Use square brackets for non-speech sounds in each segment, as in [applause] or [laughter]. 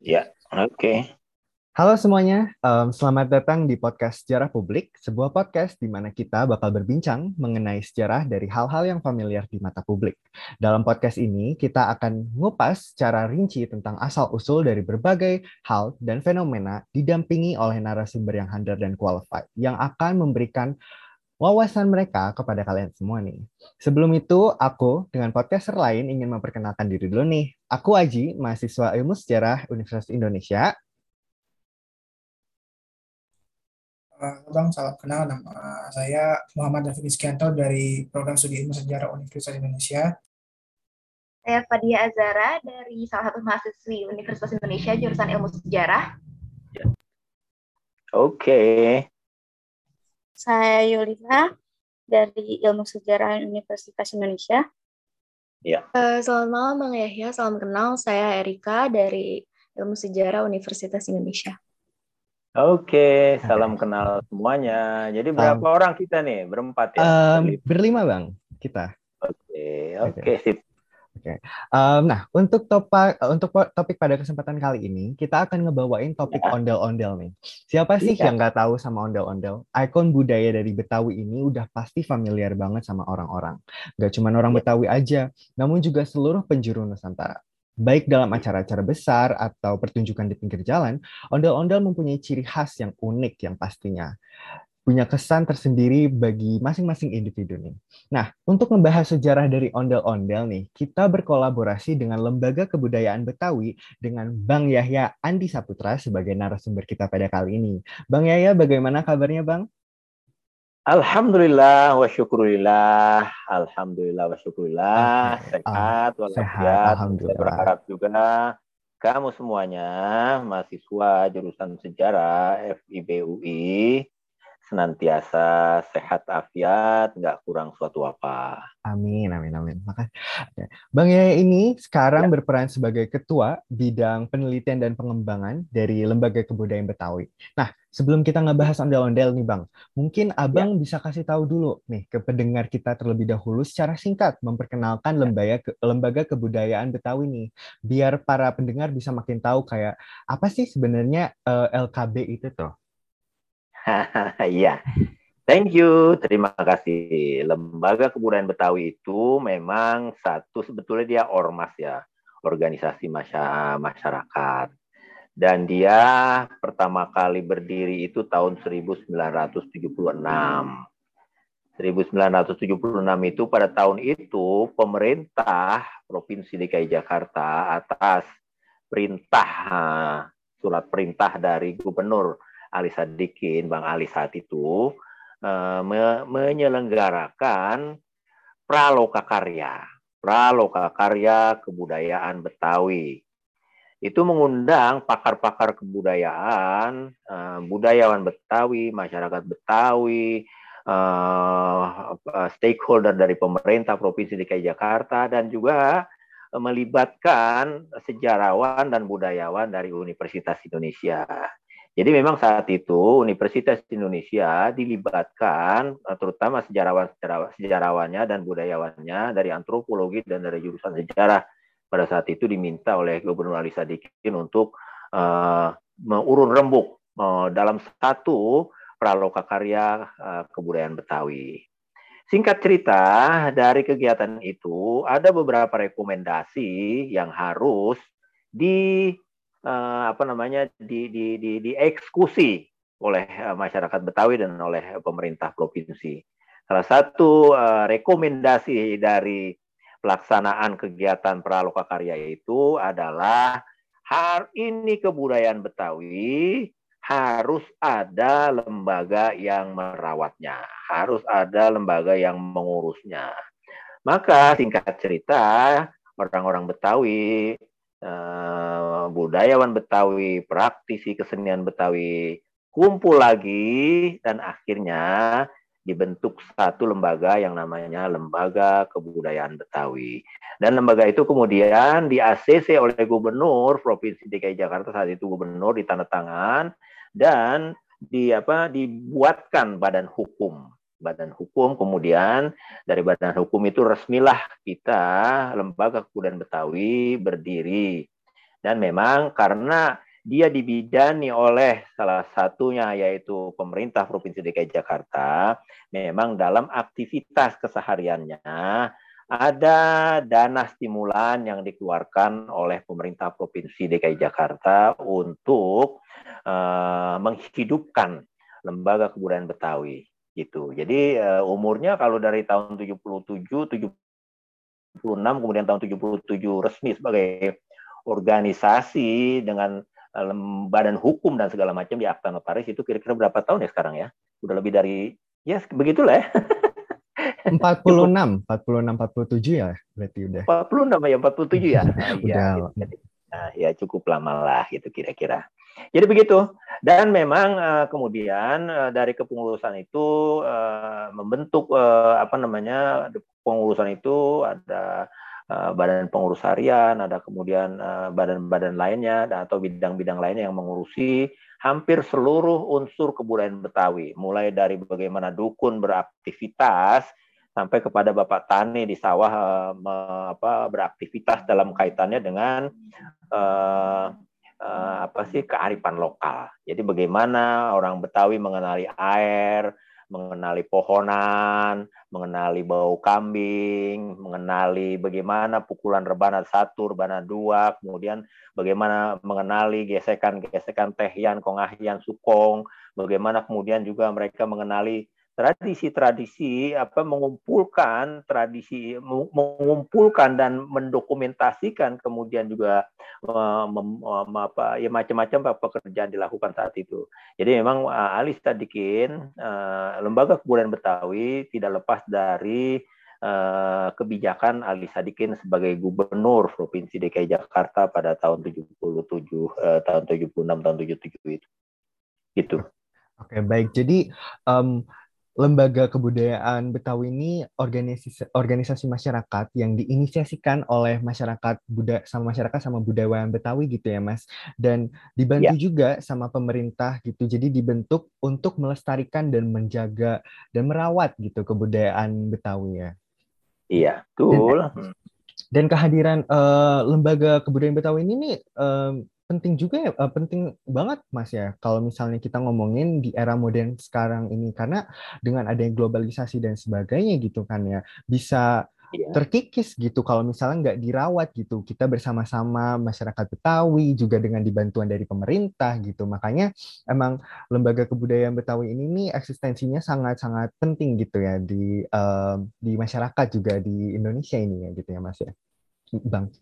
Ya, oke. Okay. Halo semuanya, um, selamat datang di podcast Sejarah Publik, sebuah podcast di mana kita bakal berbincang mengenai sejarah dari hal-hal yang familiar di mata publik. Dalam podcast ini, kita akan ngupas secara rinci tentang asal-usul dari berbagai hal dan fenomena didampingi oleh narasumber yang handal dan qualified, yang akan memberikan wawasan mereka kepada kalian semua nih. Sebelum itu, aku dengan podcaster lain ingin memperkenalkan diri dulu nih. Aku Aji, mahasiswa ilmu sejarah Universitas Indonesia, Bang, salam kenal. Nama saya Muhammad David Iskianto dari Program Studi Ilmu Sejarah Universitas Indonesia. Saya Fadia Azara dari salah satu mahasiswi Universitas Indonesia jurusan Ilmu Sejarah. Oke. Okay. Saya Yulina dari Ilmu Sejarah Universitas Indonesia. Ya. Uh, selamat malam Bang Yahya, salam kenal. Saya Erika dari Ilmu Sejarah Universitas Indonesia. Oke, salam kenal semuanya. Jadi berapa um, orang kita nih? Berempat ya? Um, berlima bang, kita. Oke, oke, okay, sip. Oke. Okay. Um, nah, untuk topik untuk topik pada kesempatan kali ini, kita akan ngebawain topik ya. ondel-ondel nih. Siapa sih ya. yang nggak tahu sama ondel-ondel? Ikon budaya dari Betawi ini udah pasti familiar banget sama orang-orang. Gak cuma orang ya. Betawi aja, namun juga seluruh penjuru Nusantara. Baik dalam acara-acara besar atau pertunjukan di pinggir jalan, ondel-ondel mempunyai ciri khas yang unik yang pastinya punya kesan tersendiri bagi masing-masing individu nih. Nah, untuk membahas sejarah dari ondel-ondel nih, kita berkolaborasi dengan Lembaga Kebudayaan Betawi dengan Bang Yahya Andi Saputra sebagai narasumber kita pada kali ini. Bang Yahya, bagaimana kabarnya Bang? Alhamdulillah wa syukurillah. Alhamdulillah wa syukurillah. Sehat walafiat. Alhamdulillah. Berharap juga kamu semuanya mahasiswa jurusan sejarah FIB UI senantiasa sehat afiat, nggak kurang suatu apa. Amin, amin, amin. Makasih. Bang Yaya ini sekarang ya. berperan sebagai ketua bidang penelitian dan pengembangan dari Lembaga Kebudayaan Betawi. Nah, sebelum kita ngebahas ondel-ondel nih Bang, mungkin Abang ya. bisa kasih tahu dulu nih ke pendengar kita terlebih dahulu secara singkat memperkenalkan ya. lembaga lembaga kebudayaan Betawi nih, biar para pendengar bisa makin tahu kayak apa sih sebenarnya uh, eh, LKB itu tuh. [laughs] Iya. Thank you, terima kasih. Lembaga Kebudayaan Betawi itu memang satu sebetulnya dia ormas ya, organisasi masyarakat. Dan dia pertama kali berdiri itu tahun 1976. 1976 itu pada tahun itu pemerintah Provinsi DKI Jakarta atas perintah surat perintah dari Gubernur Ali Sadikin, Bang Ali saat itu uh, me menyelenggarakan Praloka Karya, Praloka Karya Kebudayaan Betawi. Itu mengundang pakar-pakar kebudayaan, uh, budayawan Betawi, masyarakat Betawi, uh, stakeholder dari pemerintah Provinsi DKI Jakarta, dan juga melibatkan sejarawan dan budayawan dari Universitas Indonesia. Jadi memang saat itu Universitas Indonesia dilibatkan eh, terutama sejarawan sejarawannya dan budayawannya dari antropologi dan dari jurusan sejarah pada saat itu diminta oleh Gubernur Ali Sadikin untuk uh, mengurun rembuk uh, dalam satu praloka karya uh, kebudayaan Betawi. Singkat cerita, dari kegiatan itu ada beberapa rekomendasi yang harus di uh, apa namanya di, di, di, dieksekusi oleh uh, masyarakat Betawi dan oleh pemerintah provinsi. Salah satu uh, rekomendasi dari pelaksanaan kegiatan Praloka Karya itu adalah hari ini kebudayaan Betawi harus ada lembaga yang merawatnya, harus ada lembaga yang mengurusnya. Maka singkat cerita, orang-orang Betawi uh, budayawan Betawi, praktisi kesenian Betawi kumpul lagi dan akhirnya dibentuk satu lembaga yang namanya Lembaga Kebudayaan Betawi. Dan lembaga itu kemudian di ACC oleh Gubernur Provinsi DKI Jakarta saat itu Gubernur di tanda tangan dan di apa dibuatkan badan hukum badan hukum kemudian dari badan hukum itu resmilah kita lembaga kebudayaan Betawi berdiri. Dan memang karena dia dibidani oleh salah satunya yaitu pemerintah Provinsi DKI Jakarta, memang dalam aktivitas kesehariannya ada dana stimulan yang dikeluarkan oleh pemerintah Provinsi DKI Jakarta untuk uh, menghidupkan lembaga kebudayaan Betawi gitu. Jadi uh, umurnya kalau dari tahun 77 76 kemudian tahun 77 resmi sebagai organisasi dengan uh, badan hukum dan segala macam di akta notaris itu kira-kira berapa tahun ya sekarang ya? Udah lebih dari ya begitulah ya. 46, 46, 47 ya berarti udah. 46 ya, 47 ya. Nah, [laughs] udah. Ya, nah, ya cukup lama lah gitu kira-kira. Jadi begitu. Dan memang uh, kemudian uh, dari kepengurusan itu uh, membentuk uh, apa namanya pengurusan itu ada badan pengurus harian, ada kemudian badan-badan lainnya atau bidang-bidang lainnya yang mengurusi hampir seluruh unsur kebudayaan Betawi, mulai dari bagaimana dukun beraktivitas sampai kepada Bapak Tani di sawah apa, beraktivitas dalam kaitannya dengan uh, uh, apa sih kearifan lokal. Jadi bagaimana orang Betawi mengenali air, mengenali pohonan, mengenali bau kambing, mengenali bagaimana pukulan rebana satu, rebana dua, kemudian bagaimana mengenali gesekan-gesekan tehian, kongahian, sukong, bagaimana kemudian juga mereka mengenali tradisi-tradisi apa mengumpulkan tradisi mengumpulkan dan mendokumentasikan kemudian juga apa ya macam-macam pekerjaan dilakukan saat itu. Jadi memang uh, Ali Sadikin uh, lembaga kebudayaan Betawi tidak lepas dari uh, kebijakan Ali Sadikin sebagai gubernur Provinsi DKI Jakarta pada tahun 77 uh, tahun 76 tahun 77 itu. Gitu. Oke, baik. Jadi um, lembaga kebudayaan Betawi ini organisasi organisasi masyarakat yang diinisiasikan oleh masyarakat budaya sama masyarakat sama budayawan Betawi gitu ya Mas. Dan dibantu ya. juga sama pemerintah gitu. Jadi dibentuk untuk melestarikan dan menjaga dan merawat gitu kebudayaan Betawi ya. Iya betul. dan, dan kehadiran uh, lembaga kebudayaan Betawi ini nih um, penting juga ya uh, penting banget mas ya kalau misalnya kita ngomongin di era modern sekarang ini. Karena dengan adanya globalisasi dan sebagainya gitu kan ya bisa yeah. terkikis gitu kalau misalnya nggak dirawat gitu. Kita bersama-sama masyarakat Betawi juga dengan dibantuan dari pemerintah gitu. Makanya emang lembaga kebudayaan Betawi ini nih eksistensinya sangat-sangat penting gitu ya di uh, di masyarakat juga di Indonesia ini ya gitu ya mas ya. Bang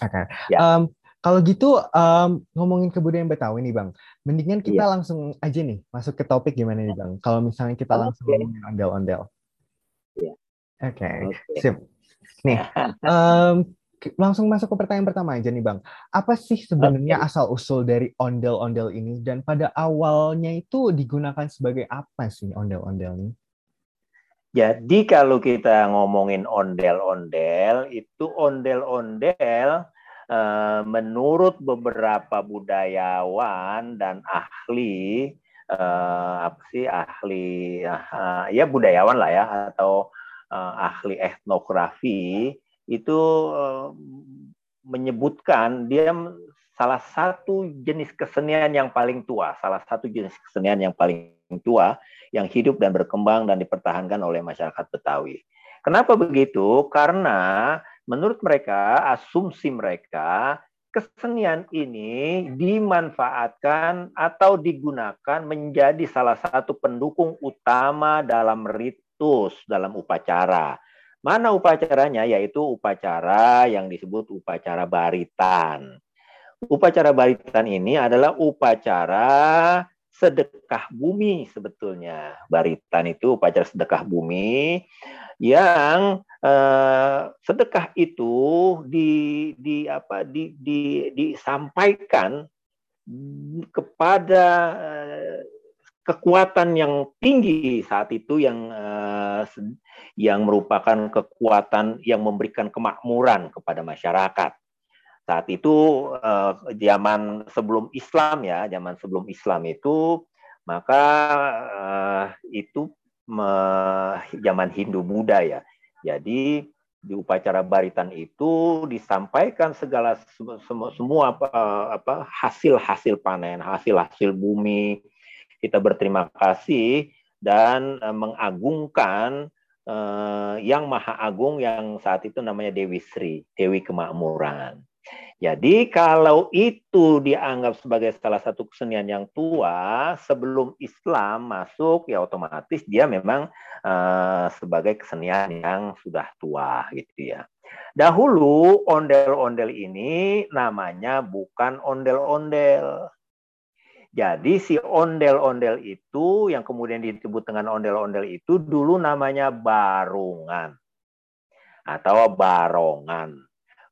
Oke. Okay. Ya. Um, kalau gitu um, ngomongin kebudayaan Betawi nih bang, mendingan kita yeah. langsung aja nih masuk ke topik gimana nih bang? Kalau misalnya kita okay. langsung ngomongin ondel-ondel. Yeah. Oke, okay. okay. sip. Nih, [laughs] um, langsung masuk ke pertanyaan pertama aja nih bang. Apa sih sebenarnya okay. asal usul dari ondel-ondel ini dan pada awalnya itu digunakan sebagai apa sih ondel-ondel ini? Jadi kalau kita ngomongin ondel-ondel, itu ondel-ondel eh, menurut beberapa budayawan dan ahli eh, apa sih ahli uh, ya budayawan lah ya atau uh, ahli etnografi itu menyebutkan dia salah satu jenis kesenian yang paling tua, salah satu jenis kesenian yang paling tua yang hidup dan berkembang dan dipertahankan oleh masyarakat Betawi. Kenapa begitu? Karena menurut mereka, asumsi mereka, kesenian ini dimanfaatkan atau digunakan menjadi salah satu pendukung utama dalam ritus, dalam upacara. Mana upacaranya? Yaitu upacara yang disebut upacara baritan. Upacara baritan ini adalah upacara sedekah bumi sebetulnya. Baritan itu upacara sedekah bumi yang eh, sedekah itu di di apa di, di disampaikan kepada eh, kekuatan yang tinggi saat itu yang eh, yang merupakan kekuatan yang memberikan kemakmuran kepada masyarakat saat itu uh, zaman sebelum Islam ya, zaman sebelum Islam itu maka uh, itu zaman Hindu Buddha ya. Jadi di upacara baritan itu disampaikan segala semua, semua apa, apa hasil-hasil panen, hasil-hasil bumi. Kita berterima kasih dan mengagungkan yang maha agung yang saat itu namanya Dewi Sri, Dewi Kemakmuran. Jadi kalau itu dianggap sebagai salah satu kesenian yang tua sebelum Islam masuk ya otomatis dia memang uh, sebagai kesenian yang sudah tua gitu ya. Dahulu ondel-ondel ini namanya bukan ondel-ondel. Jadi si ondel-ondel itu yang kemudian disebut dengan ondel-ondel itu dulu namanya barungan atau barongan.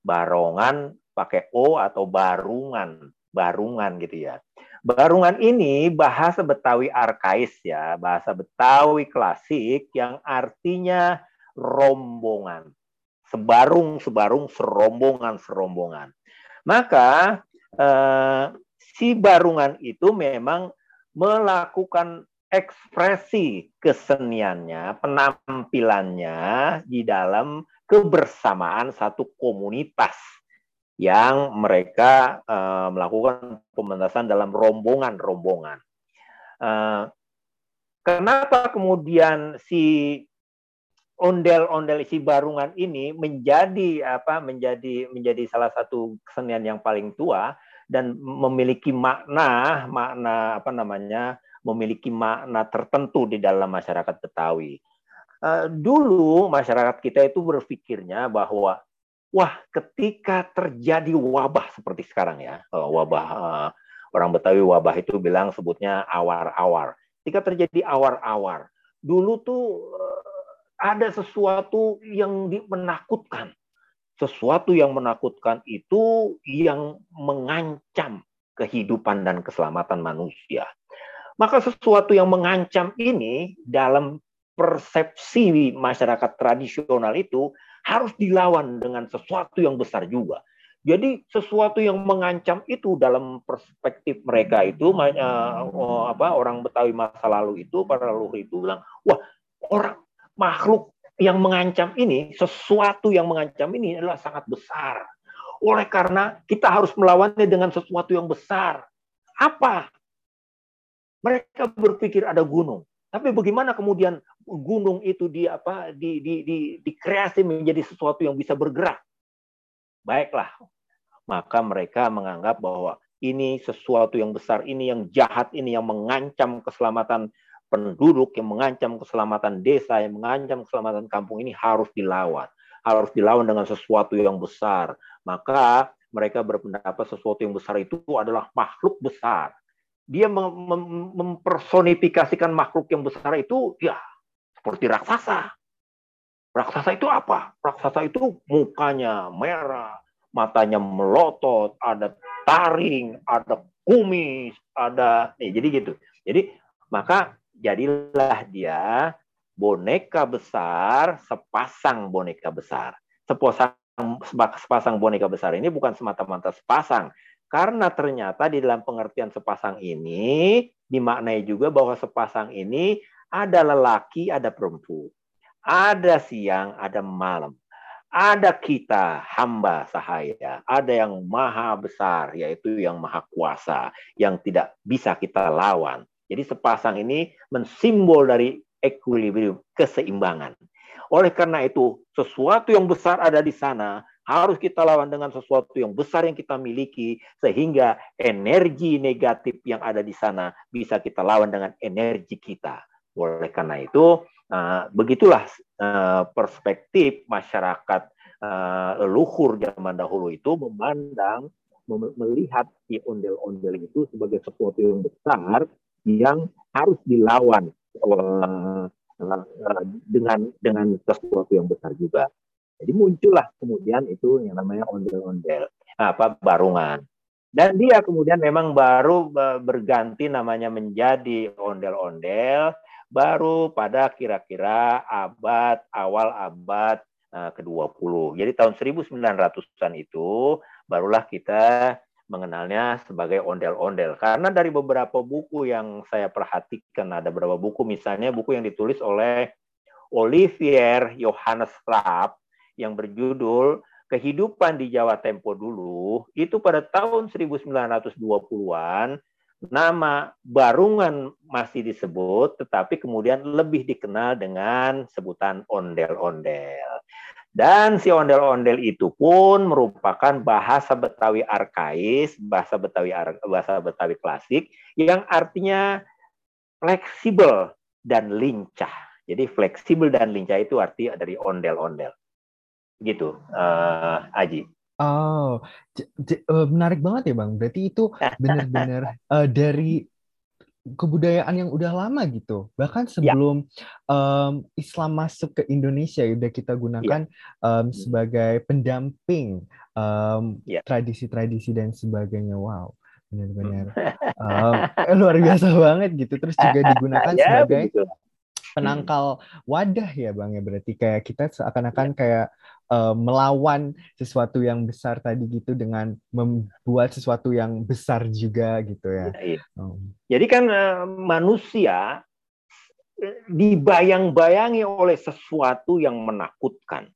Barongan pakai O atau barungan, barungan gitu ya. Barungan ini bahasa Betawi arkais ya, bahasa Betawi klasik yang artinya rombongan. Sebarung, sebarung, serombongan, serombongan. Maka eh, si barungan itu memang melakukan ekspresi keseniannya, penampilannya di dalam kebersamaan satu komunitas yang mereka uh, melakukan pementasan dalam rombongan-rombongan. Uh, kenapa kemudian si ondel-ondel si barungan ini menjadi apa menjadi menjadi salah satu kesenian yang paling tua dan memiliki makna makna apa namanya memiliki makna tertentu di dalam masyarakat Betawi. Uh, dulu masyarakat kita itu berpikirnya bahwa wah ketika terjadi wabah seperti sekarang ya, eh, wabah uh, orang Betawi wabah itu bilang sebutnya awar-awar. Ketika terjadi awar-awar, dulu tuh uh, ada sesuatu yang menakutkan. Sesuatu yang menakutkan itu yang mengancam kehidupan dan keselamatan manusia. Maka sesuatu yang mengancam ini dalam persepsi masyarakat tradisional itu harus dilawan dengan sesuatu yang besar juga. Jadi sesuatu yang mengancam itu dalam perspektif mereka itu uh, apa orang Betawi masa lalu itu para leluhur itu bilang, wah orang makhluk yang mengancam ini, sesuatu yang mengancam ini adalah sangat besar. Oleh karena kita harus melawannya dengan sesuatu yang besar. Apa? Mereka berpikir ada gunung. Tapi bagaimana kemudian gunung itu di apa di, di, di, dikreasi menjadi sesuatu yang bisa bergerak? Baiklah, maka mereka menganggap bahwa ini sesuatu yang besar, ini yang jahat, ini yang mengancam keselamatan penduduk, yang mengancam keselamatan desa, yang mengancam keselamatan kampung ini harus dilawan. Harus dilawan dengan sesuatu yang besar. Maka mereka berpendapat sesuatu yang besar itu adalah makhluk besar dia mem mem mempersonifikasikan makhluk yang besar itu ya seperti raksasa. Raksasa itu apa? Raksasa itu mukanya merah, matanya melotot, ada taring, ada kumis, ada nih jadi gitu. Jadi maka jadilah dia boneka besar, sepasang boneka besar. Sepasang sepasang boneka besar ini bukan semata-mata sepasang, karena ternyata di dalam pengertian sepasang ini dimaknai juga bahwa sepasang ini ada lelaki, ada perempuan. Ada siang, ada malam. Ada kita hamba sahaya, ada yang maha besar, yaitu yang maha kuasa, yang tidak bisa kita lawan. Jadi sepasang ini mensimbol dari equilibrium, keseimbangan. Oleh karena itu, sesuatu yang besar ada di sana, harus kita lawan dengan sesuatu yang besar yang kita miliki sehingga energi negatif yang ada di sana bisa kita lawan dengan energi kita. Oleh karena itu, uh, begitulah uh, perspektif masyarakat uh, leluhur zaman dahulu itu memandang melihat si ondel-ondel itu sebagai sesuatu yang besar yang harus dilawan uh, dengan dengan sesuatu yang besar juga. Jadi muncullah kemudian itu yang namanya ondel-ondel, apa barungan. Dan dia kemudian memang baru berganti namanya menjadi ondel-ondel baru pada kira-kira abad awal abad uh, ke-20. Jadi tahun 1900-an itu barulah kita mengenalnya sebagai ondel-ondel. Karena dari beberapa buku yang saya perhatikan, ada beberapa buku misalnya buku yang ditulis oleh Olivier Johannes Raab yang berjudul Kehidupan di Jawa Tempo dulu itu pada tahun 1920-an nama Barungan masih disebut tetapi kemudian lebih dikenal dengan sebutan ondel-ondel. Dan si ondel-ondel itu pun merupakan bahasa Betawi arkais, bahasa Betawi bahasa Betawi klasik yang artinya fleksibel dan lincah. Jadi fleksibel dan lincah itu arti dari ondel-ondel. Gitu, uh, Aji. Oh, uh, menarik banget ya Bang. Berarti itu [laughs] benar-benar uh, dari kebudayaan yang udah lama gitu. Bahkan ya. sebelum ya. um, Islam masuk ke Indonesia udah kita gunakan ya. um, sebagai pendamping um, ya. tradisi-tradisi dan sebagainya. Wow, benar-benar um, [laughs] luar biasa banget gitu. Terus juga digunakan [laughs] ya, sebagai begitu penangkal wadah ya bang ya berarti kayak kita seakan-akan ya. kayak uh, melawan sesuatu yang besar tadi gitu dengan membuat sesuatu yang besar juga gitu ya. ya, ya. Oh. Jadi kan uh, manusia dibayang-bayangi oleh sesuatu yang menakutkan.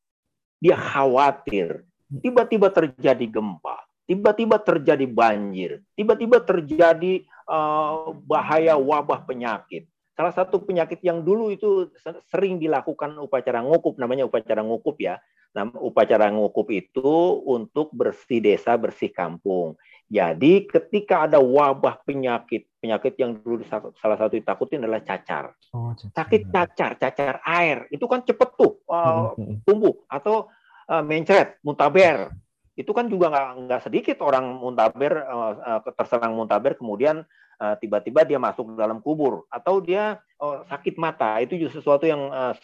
Dia khawatir. Tiba-tiba terjadi gempa, tiba-tiba terjadi banjir, tiba-tiba terjadi uh, bahaya wabah penyakit Salah satu penyakit yang dulu itu sering dilakukan upacara ngukup, namanya upacara ngukup ya. Nah, upacara ngukup itu untuk bersih desa, bersih kampung. Jadi ketika ada wabah penyakit, penyakit yang dulu salah satu ditakutin adalah cacar. Oh, cacar. Sakit cacar, cacar air. Itu kan cepet tuh uh, tumbuh. Atau uh, mencret, muntaber. Itu kan juga nggak nggak sedikit orang muntaber uh, terserang muntaber kemudian Eh, tiba-tiba dia masuk dalam kubur atau dia oh, sakit mata. Itu juga sesuatu yang uh,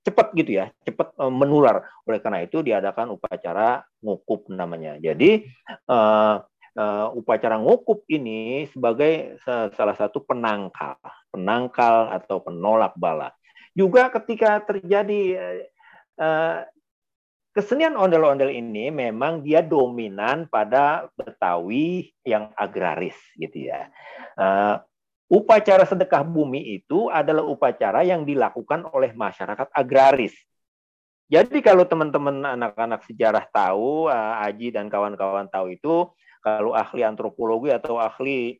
cepat gitu ya cepat uh, menular. Oleh karena itu diadakan upacara ngukup namanya. Jadi uh, uh, upacara ngukup ini sebagai salah satu penangkal penangkal atau penolak bala. Juga ketika terjadi uh, Kesenian ondel-ondel ini memang dia dominan pada Betawi yang agraris gitu ya. Uh, upacara sedekah bumi itu adalah upacara yang dilakukan oleh masyarakat agraris. Jadi kalau teman-teman anak-anak sejarah tahu, uh, Aji dan kawan-kawan tahu itu, kalau ahli antropologi atau ahli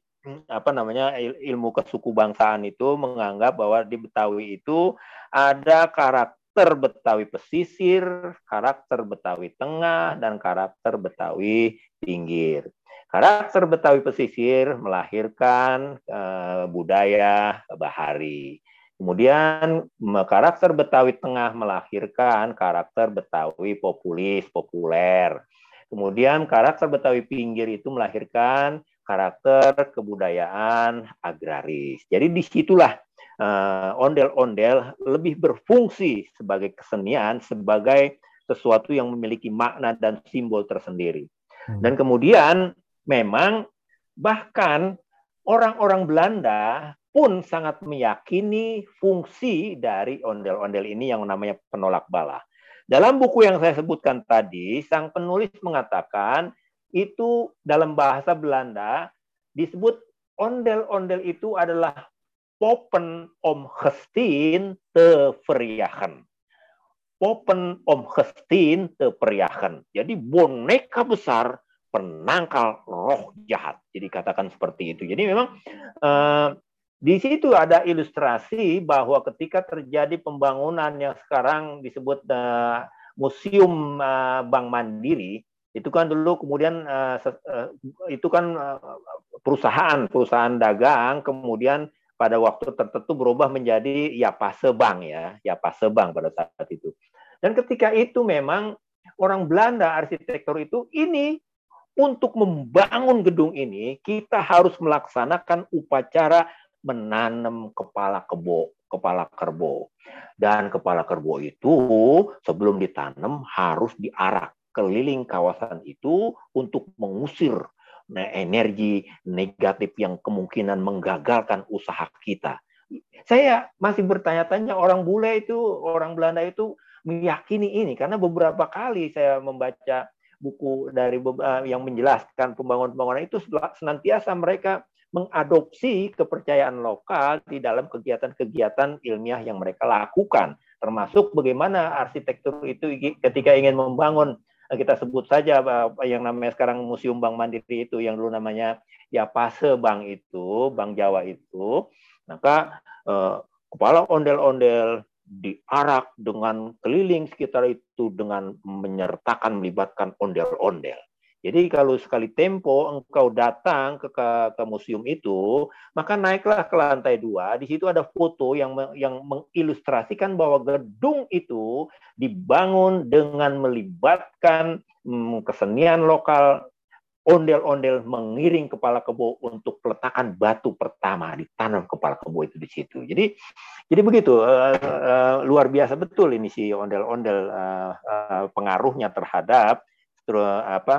apa namanya ilmu kesuku bangsaan itu menganggap bahwa di Betawi itu ada karakter karakter Betawi pesisir, karakter Betawi tengah, dan karakter Betawi pinggir. Karakter Betawi pesisir melahirkan uh, budaya bahari. Kemudian karakter Betawi tengah melahirkan karakter Betawi populis, populer. Kemudian karakter Betawi pinggir itu melahirkan karakter kebudayaan agraris. Jadi di situlah ondel-ondel lebih berfungsi sebagai kesenian, sebagai sesuatu yang memiliki makna dan simbol tersendiri. Hmm. Dan kemudian memang bahkan orang-orang Belanda pun sangat meyakini fungsi dari ondel-ondel ini yang namanya penolak bala. Dalam buku yang saya sebutkan tadi, sang penulis mengatakan itu dalam bahasa Belanda disebut ondel-ondel itu adalah popen om gestin te verjagen. Popen om gestin te verjagen. Jadi boneka besar penangkal roh jahat. Jadi katakan seperti itu. Jadi memang uh, di situ ada ilustrasi bahwa ketika terjadi pembangunan yang sekarang disebut uh, Museum uh, Bank Mandiri, itu kan dulu kemudian uh, itu kan perusahaan perusahaan dagang kemudian pada waktu tertentu berubah menjadi ya pasebang ya, ya pasebang pada saat itu. Dan ketika itu memang orang Belanda arsitektur itu ini untuk membangun gedung ini kita harus melaksanakan upacara menanam kepala kebo, kepala kerbo. Dan kepala kerbo itu sebelum ditanam harus diarak keliling kawasan itu untuk mengusir energi negatif yang kemungkinan menggagalkan usaha kita. Saya masih bertanya-tanya orang bule itu, orang Belanda itu meyakini ini karena beberapa kali saya membaca buku dari eh, yang menjelaskan pembangunan-pembangunan itu senantiasa mereka mengadopsi kepercayaan lokal di dalam kegiatan-kegiatan ilmiah yang mereka lakukan. termasuk bagaimana arsitektur itu ketika ingin membangun kita sebut saja yang namanya sekarang Museum Bank Mandiri itu yang dulu namanya ya Pase Bank itu, Bank Jawa itu, maka eh, kepala ondel-ondel diarak dengan keliling sekitar itu dengan menyertakan melibatkan ondel-ondel. Jadi kalau sekali tempo engkau datang ke, ke, ke museum itu, maka naiklah ke lantai dua. Di situ ada foto yang yang mengilustrasikan bahwa gedung itu dibangun dengan melibatkan hmm, kesenian lokal, ondel-ondel mengiring kepala kebo untuk peletakan batu pertama ditanam kepala kebo itu di situ. Jadi jadi begitu uh, uh, luar biasa betul ini si ondel-ondel uh, uh, pengaruhnya terhadap apa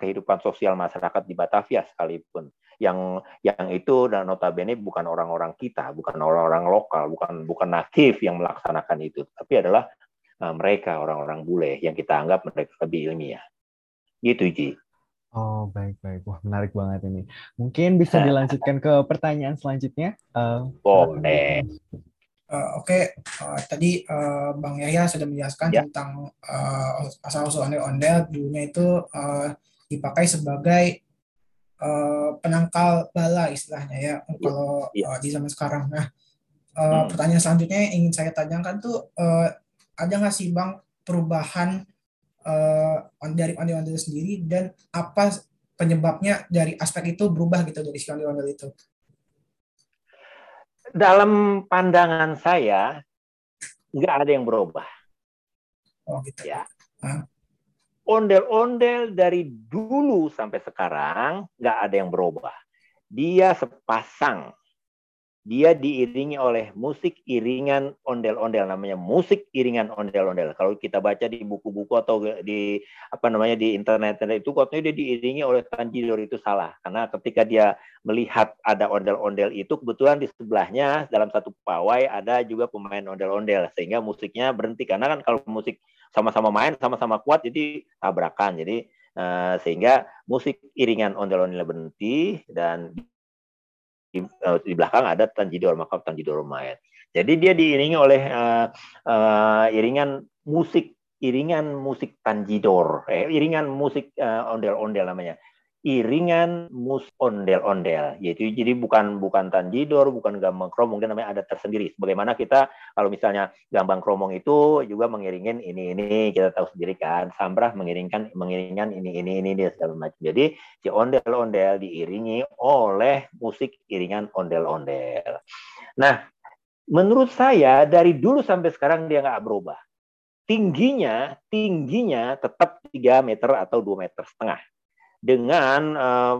kehidupan sosial masyarakat di Batavia sekalipun yang yang itu dan notabene bukan orang-orang kita, bukan orang-orang lokal, bukan bukan natif yang melaksanakan itu, tapi adalah uh, mereka orang-orang bule yang kita anggap mereka lebih ilmiah. Gitu, Ji. Oh, baik baik. Wah, menarik banget ini. Mungkin bisa dilanjutkan ke pertanyaan selanjutnya. Uh, Boleh. Uh, Oke, okay. uh, eh, tadi uh, Bang Yahya sudah menjelaskan ya. tentang uh, asal-usul ondel-ondel dulunya itu uh, dipakai sebagai uh, penangkal bala istilahnya ya, ya. kalau ya. Uh, di zaman sekarang. Nah, uh, hmm. pertanyaan selanjutnya yang ingin saya tanyakan tuh uh, ada nggak sih Bang perubahan uh, dari ondel-ondel sendiri dan apa penyebabnya dari aspek itu berubah gitu dari si ondel-ondel itu? Dalam pandangan saya nggak ada yang berubah. Oh gitu. Ya. Ondel-ondel dari dulu sampai sekarang nggak ada yang berubah. Dia sepasang dia diiringi oleh musik iringan ondel-ondel namanya musik iringan ondel-ondel. Kalau kita baca di buku-buku atau di apa namanya di internet itu katanya dia diiringi oleh tanjidor itu salah karena ketika dia melihat ada ondel-ondel itu kebetulan di sebelahnya dalam satu pawai ada juga pemain ondel-ondel sehingga musiknya berhenti karena kan kalau musik sama-sama main sama-sama kuat jadi tabrakan. Jadi uh, sehingga musik iringan ondel-ondel berhenti dan di, uh, di belakang ada Tanjidor maka Tanjidor main. Jadi dia diiringi oleh uh, uh, iringan musik iringan musik Tanjidor, eh, iringan musik ondel-ondel uh, namanya iringan mus ondel-ondel. Yaitu jadi bukan bukan tanjidor bukan gambang kromong dia namanya ada tersendiri. Bagaimana kita kalau misalnya gambang kromong itu juga mengiringin ini ini kita tahu sendiri kan. Sambrah mengiringkan mengiringkan ini ini ini dia segala macam. Jadi si ondel-ondel diiringi oleh musik iringan ondel-ondel. Nah menurut saya dari dulu sampai sekarang dia nggak berubah. Tingginya tingginya tetap 3 meter atau 2 meter setengah dengan uh,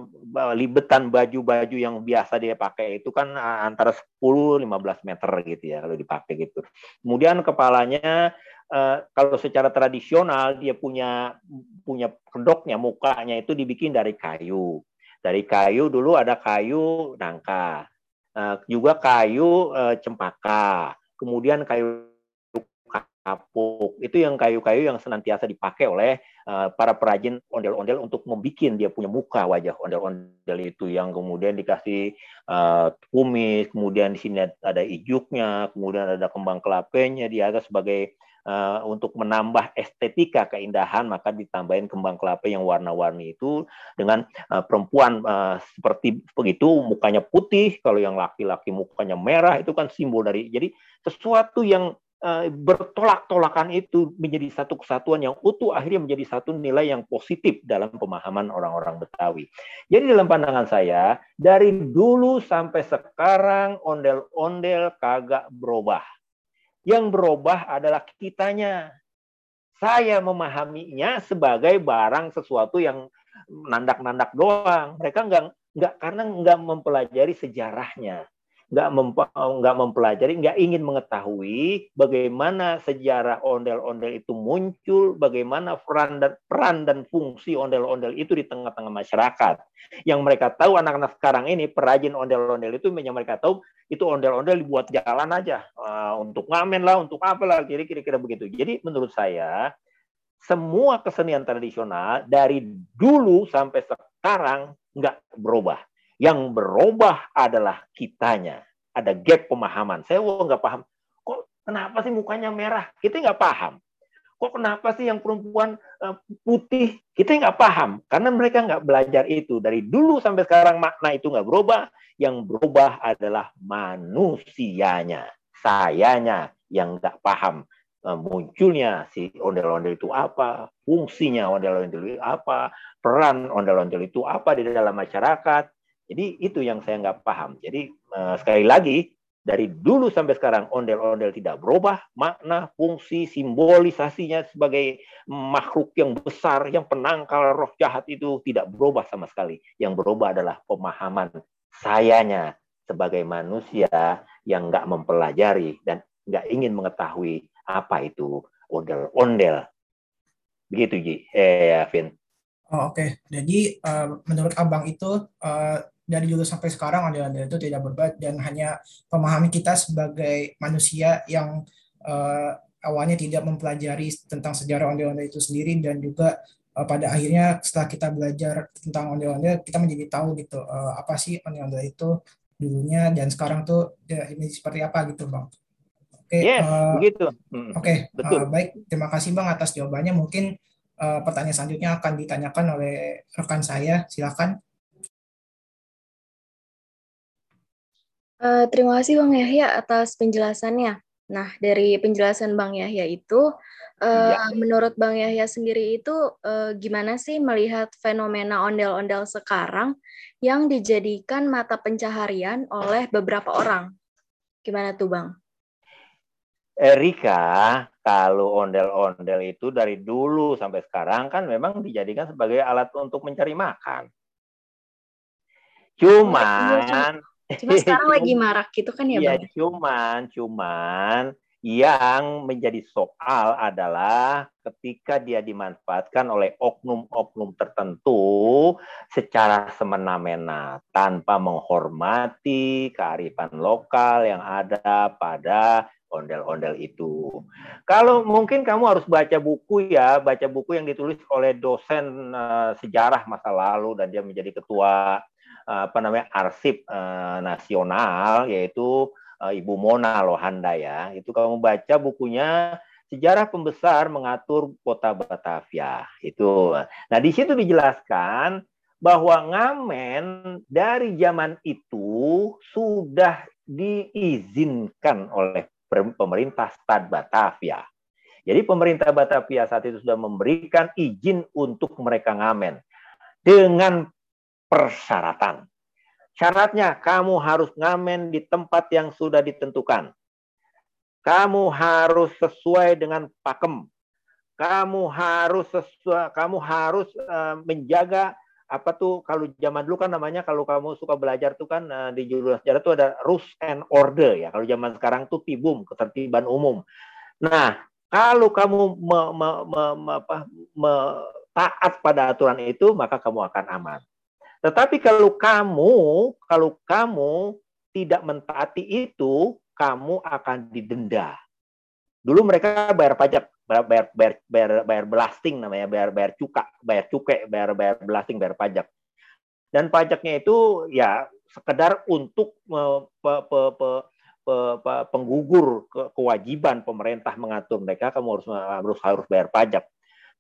libetan baju-baju yang biasa dia pakai itu kan uh, antara 10-15 meter gitu ya kalau dipakai gitu. Kemudian kepalanya uh, kalau secara tradisional dia punya punya kedoknya mukanya itu dibikin dari kayu. Dari kayu dulu ada kayu nangka, uh, juga kayu uh, cempaka, kemudian kayu kapuk. Itu yang kayu-kayu yang senantiasa dipakai oleh uh, para perajin ondel-ondel untuk membuat dia punya muka wajah ondel-ondel itu yang kemudian dikasih uh, kumis, kemudian di sini ada ijuknya, kemudian ada kembang kelapenya di atas sebagai uh, untuk menambah estetika keindahan maka ditambahin kembang kelapa yang warna-warni itu dengan uh, perempuan uh, seperti begitu mukanya putih kalau yang laki-laki mukanya merah itu kan simbol dari jadi sesuatu yang bertolak-tolakan itu menjadi satu kesatuan yang utuh akhirnya menjadi satu nilai yang positif dalam pemahaman orang-orang Betawi. Jadi dalam pandangan saya dari dulu sampai sekarang ondel-ondel kagak berubah. Yang berubah adalah kitanya. Saya memahaminya sebagai barang sesuatu yang nandak-nandak doang. Mereka nggak nggak karena nggak mempelajari sejarahnya nggak mempelajari, nggak ingin mengetahui bagaimana sejarah ondel-ondel itu muncul, bagaimana peran dan peran dan fungsi ondel-ondel itu di tengah-tengah masyarakat. Yang mereka tahu anak-anak sekarang ini perajin ondel-ondel itu yang mereka tahu itu ondel-ondel dibuat jalan aja uh, untuk ngamen lah, untuk apa lah, kira-kira begitu. Jadi menurut saya semua kesenian tradisional dari dulu sampai sekarang nggak berubah yang berubah adalah kitanya. Ada gap pemahaman. Saya nggak paham. Kok kenapa sih mukanya merah? Kita nggak paham. Kok kenapa sih yang perempuan eh, putih? Kita nggak paham. Karena mereka nggak belajar itu. Dari dulu sampai sekarang makna itu nggak berubah. Yang berubah adalah manusianya. Sayanya yang nggak paham eh, munculnya si ondel-ondel itu apa, fungsinya ondel-ondel itu apa, peran ondel-ondel itu apa di dalam masyarakat. Jadi itu yang saya nggak paham. Jadi uh, sekali lagi dari dulu sampai sekarang ondel-ondel tidak berubah makna, fungsi, simbolisasinya sebagai makhluk yang besar, yang penangkal roh jahat itu tidak berubah sama sekali. Yang berubah adalah pemahaman sayanya sebagai manusia yang nggak mempelajari dan nggak ingin mengetahui apa itu ondel-ondel. Begitu Ji, eh, Vin. Oh, Oke, okay. jadi uh, menurut abang itu uh, dari dulu sampai sekarang ondel-ondel itu tidak berubah dan hanya memahami kita sebagai manusia yang uh, awalnya tidak mempelajari tentang sejarah ondel-ondel itu sendiri dan juga uh, pada akhirnya setelah kita belajar tentang ondel-ondel kita menjadi tahu gitu uh, apa sih ondel-ondel itu dulunya dan sekarang tuh ya, ini seperti apa gitu bang. Oke, okay, yes, uh, begitu. Hmm, Oke, okay, uh, baik. Terima kasih bang atas jawabannya. Mungkin uh, pertanyaan selanjutnya akan ditanyakan oleh rekan saya. Silakan. Uh, terima kasih Bang Yahya atas penjelasannya. Nah, dari penjelasan Bang Yahya itu, uh, ya. menurut Bang Yahya sendiri itu uh, gimana sih melihat fenomena ondel-ondel sekarang yang dijadikan mata pencaharian oleh beberapa orang? Gimana tuh Bang? Erika, kalau ondel-ondel itu dari dulu sampai sekarang kan memang dijadikan sebagai alat untuk mencari makan. Iya, Cuman Cuma [laughs] sekarang lagi marak gitu kan ya, Iya, cuman, cuman yang menjadi soal adalah ketika dia dimanfaatkan oleh oknum-oknum tertentu secara semena-mena tanpa menghormati kearifan lokal yang ada pada ondel-ondel itu. Kalau mungkin kamu harus baca buku ya, baca buku yang ditulis oleh dosen uh, sejarah masa lalu dan dia menjadi ketua apa namanya arsip uh, nasional yaitu uh, Ibu Mona Lohanda ya. Itu kamu baca bukunya Sejarah Pembesar Mengatur Kota Batavia. Itu. Nah, di situ dijelaskan bahwa ngamen dari zaman itu sudah diizinkan oleh pemerintah Stad Batavia. Jadi pemerintah Batavia saat itu sudah memberikan izin untuk mereka ngamen dengan persyaratan. Syaratnya kamu harus ngamen di tempat yang sudah ditentukan. Kamu harus sesuai dengan pakem. Kamu harus sesuai, kamu harus uh, menjaga apa tuh kalau zaman dulu kan namanya kalau kamu suka belajar tuh kan uh, di jurusan sejarah tuh ada rules and order ya. Kalau zaman sekarang tuh tibum, ketertiban umum. Nah, kalau kamu me, me, me, me, apa, me, taat pada aturan itu, maka kamu akan aman. Tetapi kalau kamu, kalau kamu tidak mentaati itu, kamu akan didenda. Dulu mereka bayar pajak, bayar bayar bayar, bayar, bayar belasting namanya, bayar bayar cuka, bayar cukai, bayar bayar belasting, bayar pajak. Dan pajaknya itu ya sekedar untuk pe, pe, pe, pe, pe, penggugur ke, kewajiban pemerintah mengatur mereka, kamu harus harus harus bayar pajak.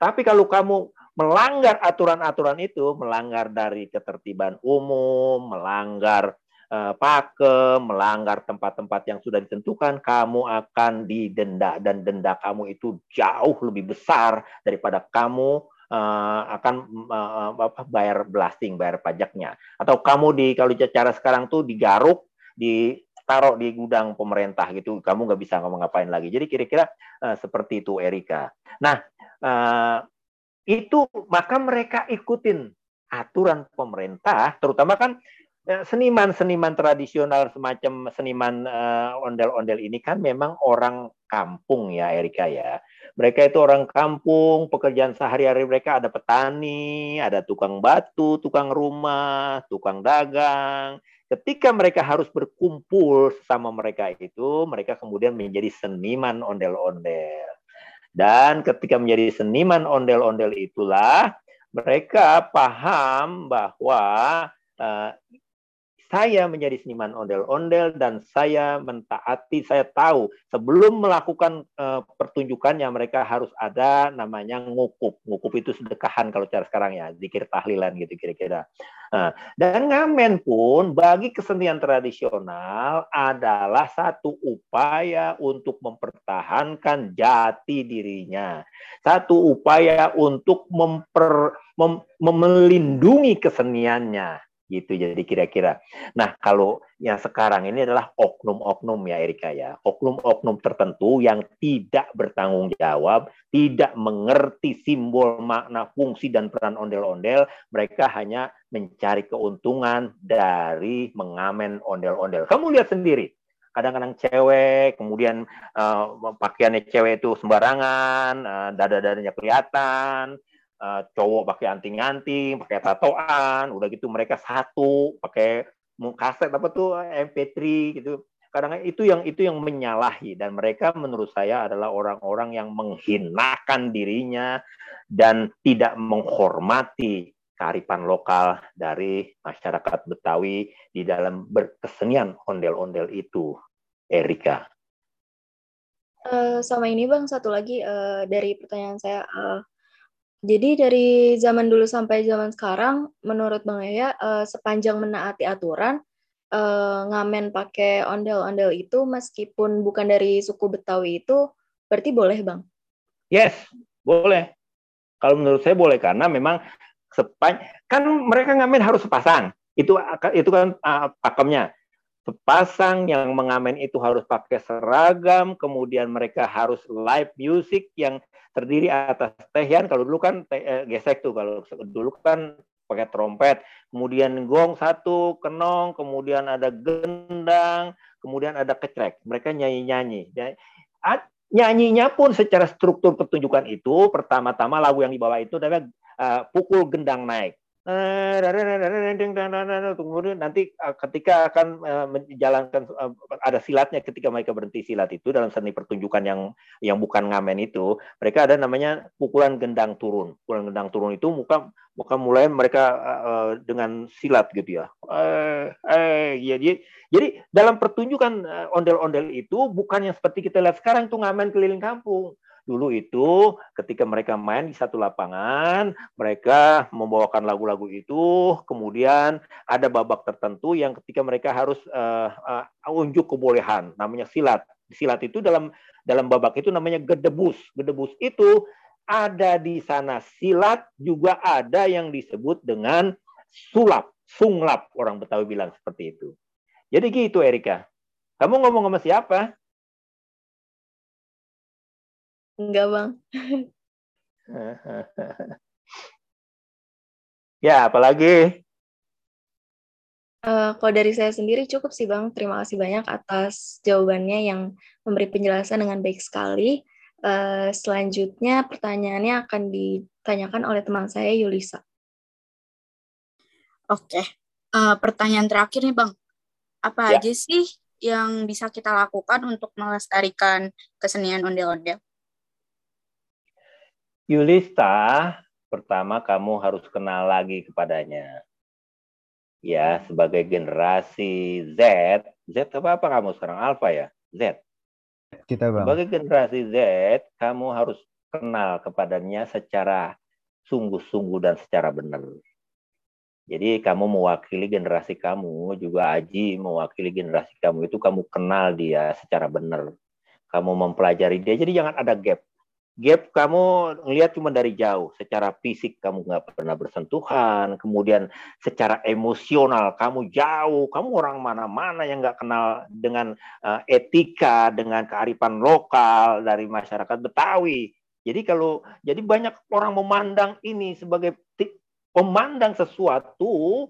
Tapi kalau kamu melanggar aturan-aturan itu, melanggar dari ketertiban umum, melanggar uh, pakem, melanggar tempat-tempat yang sudah ditentukan, kamu akan didenda dan denda kamu itu jauh lebih besar daripada kamu uh, akan uh, bayar blasting, bayar pajaknya. Atau kamu di kalau cara sekarang tuh digaruk, ditaruh di gudang pemerintah gitu, kamu nggak bisa ngomong ngapain lagi. Jadi kira-kira uh, seperti itu Erika. Nah, uh, itu maka mereka ikutin aturan pemerintah, terutama kan eh, seniman-seniman tradisional semacam seniman uh, ondel-ondel ini kan memang orang kampung ya Erika ya. Mereka itu orang kampung, pekerjaan sehari-hari mereka ada petani, ada tukang batu, tukang rumah, tukang dagang. Ketika mereka harus berkumpul sama mereka itu, mereka kemudian menjadi seniman ondel-ondel. Dan ketika menjadi seniman ondel-ondel itulah mereka paham bahwa uh, saya menjadi seniman ondel-ondel dan saya mentaati, saya tahu sebelum melakukan uh, pertunjukannya mereka harus ada namanya ngukup. Ngukup itu sedekahan kalau cara sekarang ya, zikir tahlilan gitu kira-kira. Nah, dan ngamen pun bagi kesenian tradisional adalah satu upaya untuk mempertahankan jati dirinya. Satu upaya untuk memper, mem, melindungi keseniannya gitu jadi kira-kira. Nah kalau yang sekarang ini adalah oknum-oknum ya Erika ya, oknum-oknum tertentu yang tidak bertanggung jawab, tidak mengerti simbol makna fungsi dan peran ondel-ondel, mereka hanya mencari keuntungan dari mengamen ondel-ondel. Kamu lihat sendiri, kadang-kadang cewek, kemudian uh, pakaiannya cewek itu sembarangan, uh, dada-dadanya kelihatan, uh, cowok pakai anting-anting, pakai tatoan, udah gitu mereka satu pakai kaset apa tuh MP3 gitu. Kadang itu yang itu yang menyalahi dan mereka menurut saya adalah orang-orang yang menghinakan dirinya dan tidak menghormati kearifan lokal dari masyarakat Betawi di dalam berkesenian ondel-ondel itu, Erika. Uh, sama ini bang, satu lagi uh, dari pertanyaan saya, uh, jadi dari zaman dulu sampai zaman sekarang, menurut Bang Yaya, uh, sepanjang menaati aturan, uh, ngamen pakai ondel-ondel itu meskipun bukan dari suku Betawi itu, berarti boleh Bang? Yes, boleh. Kalau menurut saya boleh karena memang sepan kan mereka ngamen harus sepasang. Itu itu kan uh, pakemnya sepasang yang mengamen itu harus pakai seragam, kemudian mereka harus live music yang terdiri atas tehian. Kalau dulu kan te, eh, gesek tuh, kalau dulu kan pakai trompet, kemudian gong satu, kenong, kemudian ada gendang, kemudian ada kecrek. Mereka nyanyi-nyanyi. Nyanyinya pun secara struktur pertunjukan itu, pertama-tama lagu yang dibawa itu adalah uh, pukul gendang naik nanti ketika akan menjalankan ada silatnya ketika mereka berhenti silat itu dalam seni pertunjukan yang yang bukan ngamen itu mereka ada namanya pukulan gendang turun. Pukulan gendang turun itu muka muka mulai mereka dengan silat gitu ya. Eh eh ya jadi jadi dalam pertunjukan ondel-ondel itu bukan yang seperti kita lihat sekarang tuh ngamen keliling kampung Dulu itu ketika mereka main di satu lapangan, mereka membawakan lagu-lagu itu, kemudian ada babak tertentu yang ketika mereka harus uh, uh, unjuk kebolehan, namanya silat. Silat itu dalam dalam babak itu namanya gedebus. Gedebus itu ada di sana silat juga ada yang disebut dengan sulap, sunglap orang Betawi bilang seperti itu. Jadi gitu Erika. Kamu ngomong sama siapa? Enggak, Bang. [laughs] ya, apalagi? Uh, kalau dari saya sendiri cukup sih Bang. Terima kasih banyak atas jawabannya yang memberi penjelasan dengan baik sekali. Uh, selanjutnya pertanyaannya akan ditanyakan oleh teman saya Yulisa. Oke, uh, pertanyaan terakhir nih Bang. Apa ya. aja sih yang bisa kita lakukan untuk melestarikan kesenian ondel-ondel? Yulista, pertama kamu harus kenal lagi kepadanya. Ya, sebagai generasi Z, Z apa apa kamu sekarang Alpha ya? Z. Kita bang. Sebagai generasi Z, kamu harus kenal kepadanya secara sungguh-sungguh dan secara benar. Jadi kamu mewakili generasi kamu, juga Aji mewakili generasi kamu itu kamu kenal dia secara benar. Kamu mempelajari dia, jadi jangan ada gap gap kamu ngelihat cuma dari jauh. Secara fisik kamu nggak pernah bersentuhan. Kemudian secara emosional kamu jauh. Kamu orang mana-mana yang nggak kenal dengan uh, etika dengan kearifan lokal dari masyarakat Betawi. Jadi kalau jadi banyak orang memandang ini sebagai memandang sesuatu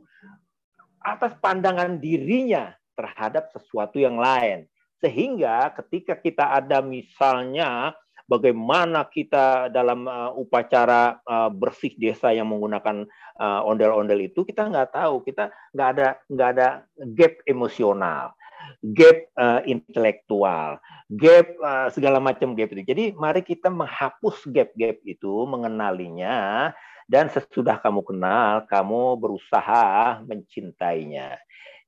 atas pandangan dirinya terhadap sesuatu yang lain. Sehingga ketika kita ada misalnya bagaimana kita dalam uh, upacara uh, bersih desa yang menggunakan uh, ondel-ondel itu kita nggak tahu. Kita nggak ada nggak ada gap emosional gap uh, intelektual gap uh, segala macam gap itu. Jadi mari kita menghapus gap-gap itu mengenalinya dan sesudah kamu kenal kamu berusaha mencintainya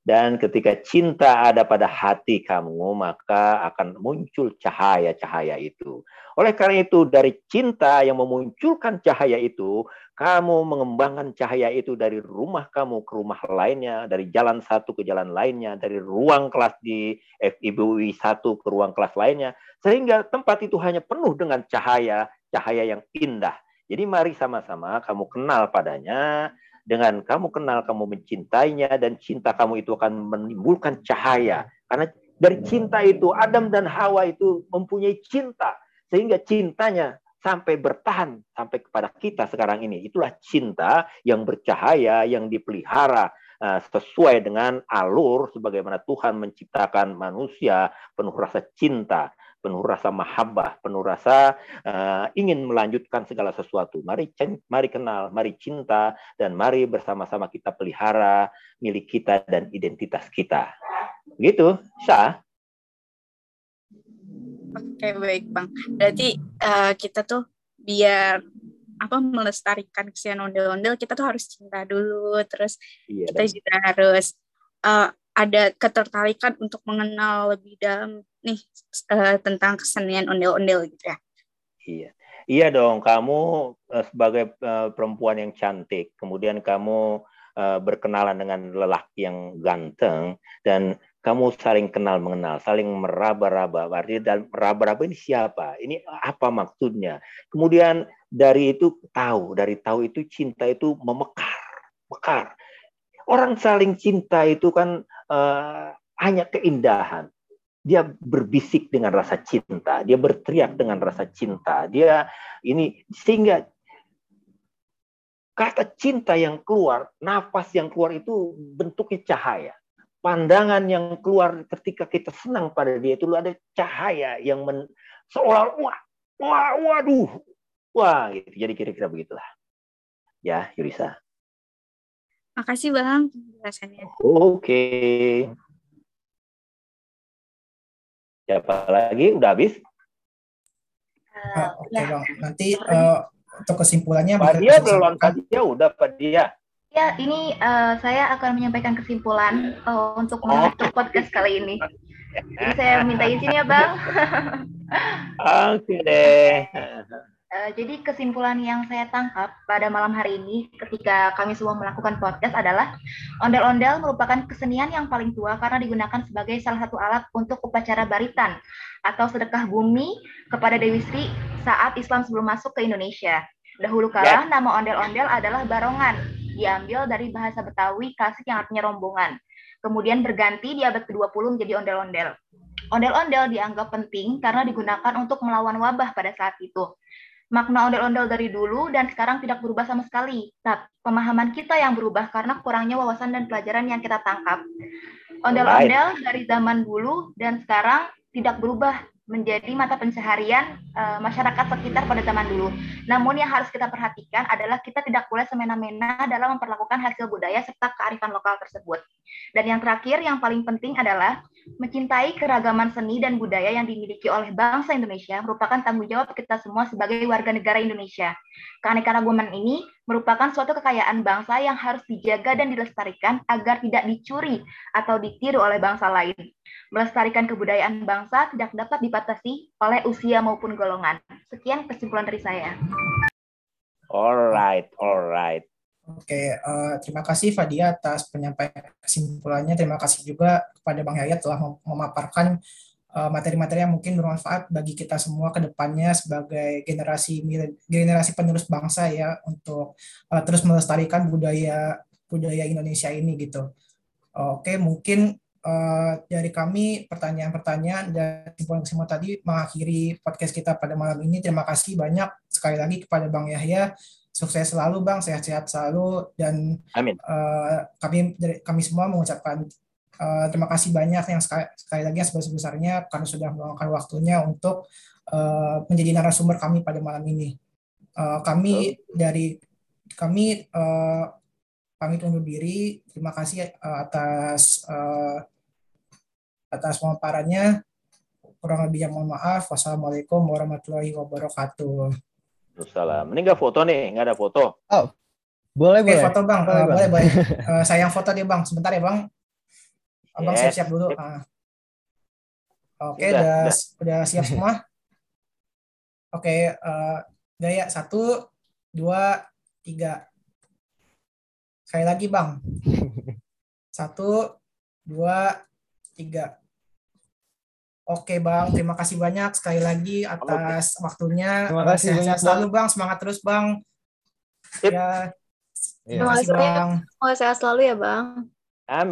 Dan ketika cinta ada pada hati kamu, maka akan muncul cahaya-cahaya itu. Oleh karena itu, dari cinta yang memunculkan cahaya itu, kamu mengembangkan cahaya itu dari rumah kamu ke rumah lainnya, dari jalan satu ke jalan lainnya, dari ruang kelas di FIBUI satu ke ruang kelas lainnya, sehingga tempat itu hanya penuh dengan cahaya, cahaya yang indah. Jadi mari sama-sama kamu kenal padanya, dengan kamu kenal, kamu mencintainya, dan cinta kamu itu akan menimbulkan cahaya. Karena dari cinta itu, Adam dan Hawa itu mempunyai cinta. Sehingga cintanya sampai bertahan sampai kepada kita sekarang ini. Itulah cinta yang bercahaya, yang dipelihara eh, sesuai dengan alur sebagaimana Tuhan menciptakan manusia penuh rasa cinta penuh rasa mahabbah, penuh rasa uh, ingin melanjutkan segala sesuatu. Mari mari kenal, mari cinta dan mari bersama-sama kita pelihara milik kita dan identitas kita. Begitu, sah. Oke, baik, Bang. Berarti uh, kita tuh biar apa melestarikan kesian ondel-ondel kita tuh harus cinta dulu terus iya, kita juga harus uh, ada ketertarikan untuk mengenal lebih dalam nih uh, tentang kesenian ondel-ondel gitu ya. Iya. Iya dong, kamu uh, sebagai uh, perempuan yang cantik, kemudian kamu berkenalan dengan lelaki yang ganteng dan kamu saling kenal mengenal, saling meraba-raba. Artinya dan meraba-raba ini siapa? Ini apa maksudnya? Kemudian dari itu tahu, dari tahu itu cinta itu memekar, mekar. Orang saling cinta itu kan uh, hanya keindahan dia berbisik dengan rasa cinta, dia berteriak dengan rasa cinta, dia ini sehingga kata cinta yang keluar, nafas yang keluar itu bentuknya cahaya. Pandangan yang keluar ketika kita senang pada dia itu ada cahaya yang men, seolah wah, wah, waduh, wah gitu. Jadi kira-kira begitulah. Ya, Yurisa. Makasih Bang penjelasannya. Oke. Okay. Siapa lagi? Udah habis? Uh, Oke okay, ya. bang. Nanti uh, untuk kesimpulannya. Pak Dia belum. Pak Dia udah Pak Dia. Ya, ini uh, saya akan menyampaikan kesimpulan uh, untuk oh. podcast kali ini. Jadi saya minta izin ya, Bang. Oke okay deh. [laughs] Uh, jadi kesimpulan yang saya tangkap pada malam hari ini ketika kami semua melakukan podcast adalah ondel-ondel merupakan kesenian yang paling tua karena digunakan sebagai salah satu alat untuk upacara baritan atau sedekah bumi kepada Dewi Sri saat Islam sebelum masuk ke Indonesia. Dahulu kala yeah. nama ondel-ondel adalah barongan, diambil dari bahasa Betawi klasik yang artinya rombongan. Kemudian berganti di abad ke-20 menjadi ondel-ondel. Ondel-ondel dianggap penting karena digunakan untuk melawan wabah pada saat itu makna ondel-ondel dari dulu dan sekarang tidak berubah sama sekali. Tapi pemahaman kita yang berubah karena kurangnya wawasan dan pelajaran yang kita tangkap. Ondel-ondel dari zaman dulu dan sekarang tidak berubah menjadi mata pencaharian uh, masyarakat sekitar pada zaman dulu. Namun yang harus kita perhatikan adalah kita tidak boleh semena-mena dalam memperlakukan hasil budaya serta kearifan lokal tersebut. Dan yang terakhir, yang paling penting adalah mencintai keragaman seni dan budaya yang dimiliki oleh bangsa Indonesia merupakan tanggung jawab kita semua sebagai warga negara Indonesia. Keanekaragaman ini merupakan suatu kekayaan bangsa yang harus dijaga dan dilestarikan agar tidak dicuri atau ditiru oleh bangsa lain. Melestarikan kebudayaan bangsa tidak dapat dibatasi oleh usia maupun golongan. Sekian kesimpulan dari saya. Alright, alright. Oke, uh, terima kasih Fadia atas penyampaian kesimpulannya. Terima kasih juga kepada Bang Yaya telah memaparkan Eh, materi-materi yang mungkin bermanfaat bagi kita semua ke depannya sebagai generasi generasi penerus bangsa ya untuk uh, terus melestarikan budaya budaya Indonesia ini gitu. Oke, mungkin uh, dari kami pertanyaan-pertanyaan dan kesimpulan-kesimpulan tadi mengakhiri podcast kita pada malam ini. Terima kasih banyak sekali lagi kepada Bang Yahya. Sukses selalu Bang, sehat-sehat selalu dan Amin. Uh, kami kami semua mengucapkan Uh, terima kasih banyak yang sekali, sekali lagi sebesar-besarnya karena sudah meluangkan waktunya untuk uh, menjadi narasumber kami pada malam ini. Uh, kami dari kami uh, pamit undur diri. Terima kasih uh, atas uh, atas pemaparannya. Kurang lebih yang mohon maaf. Wassalamualaikum warahmatullahi wabarakatuh. Salam. Ini nggak foto nih, nggak ada foto. Oh, boleh Oke, boleh. foto bang, boleh, uh, boleh, boleh. Uh, [laughs] sayang foto deh bang, sebentar ya bang. Abang yes. siap-siap dulu. Ah. Oke, udah, udah, udah siap semua. Oke, uh, Gaya satu, dua, tiga. Sekali lagi bang. [laughs] Satu, dua, tiga. Oke bang, terima kasih banyak sekali lagi atas Oke. waktunya. Terima kasih sehat, sehat selalu bang, semangat terus bang. Ya, terima kasih bang. Semoga sehat selalu ya bang. Amin.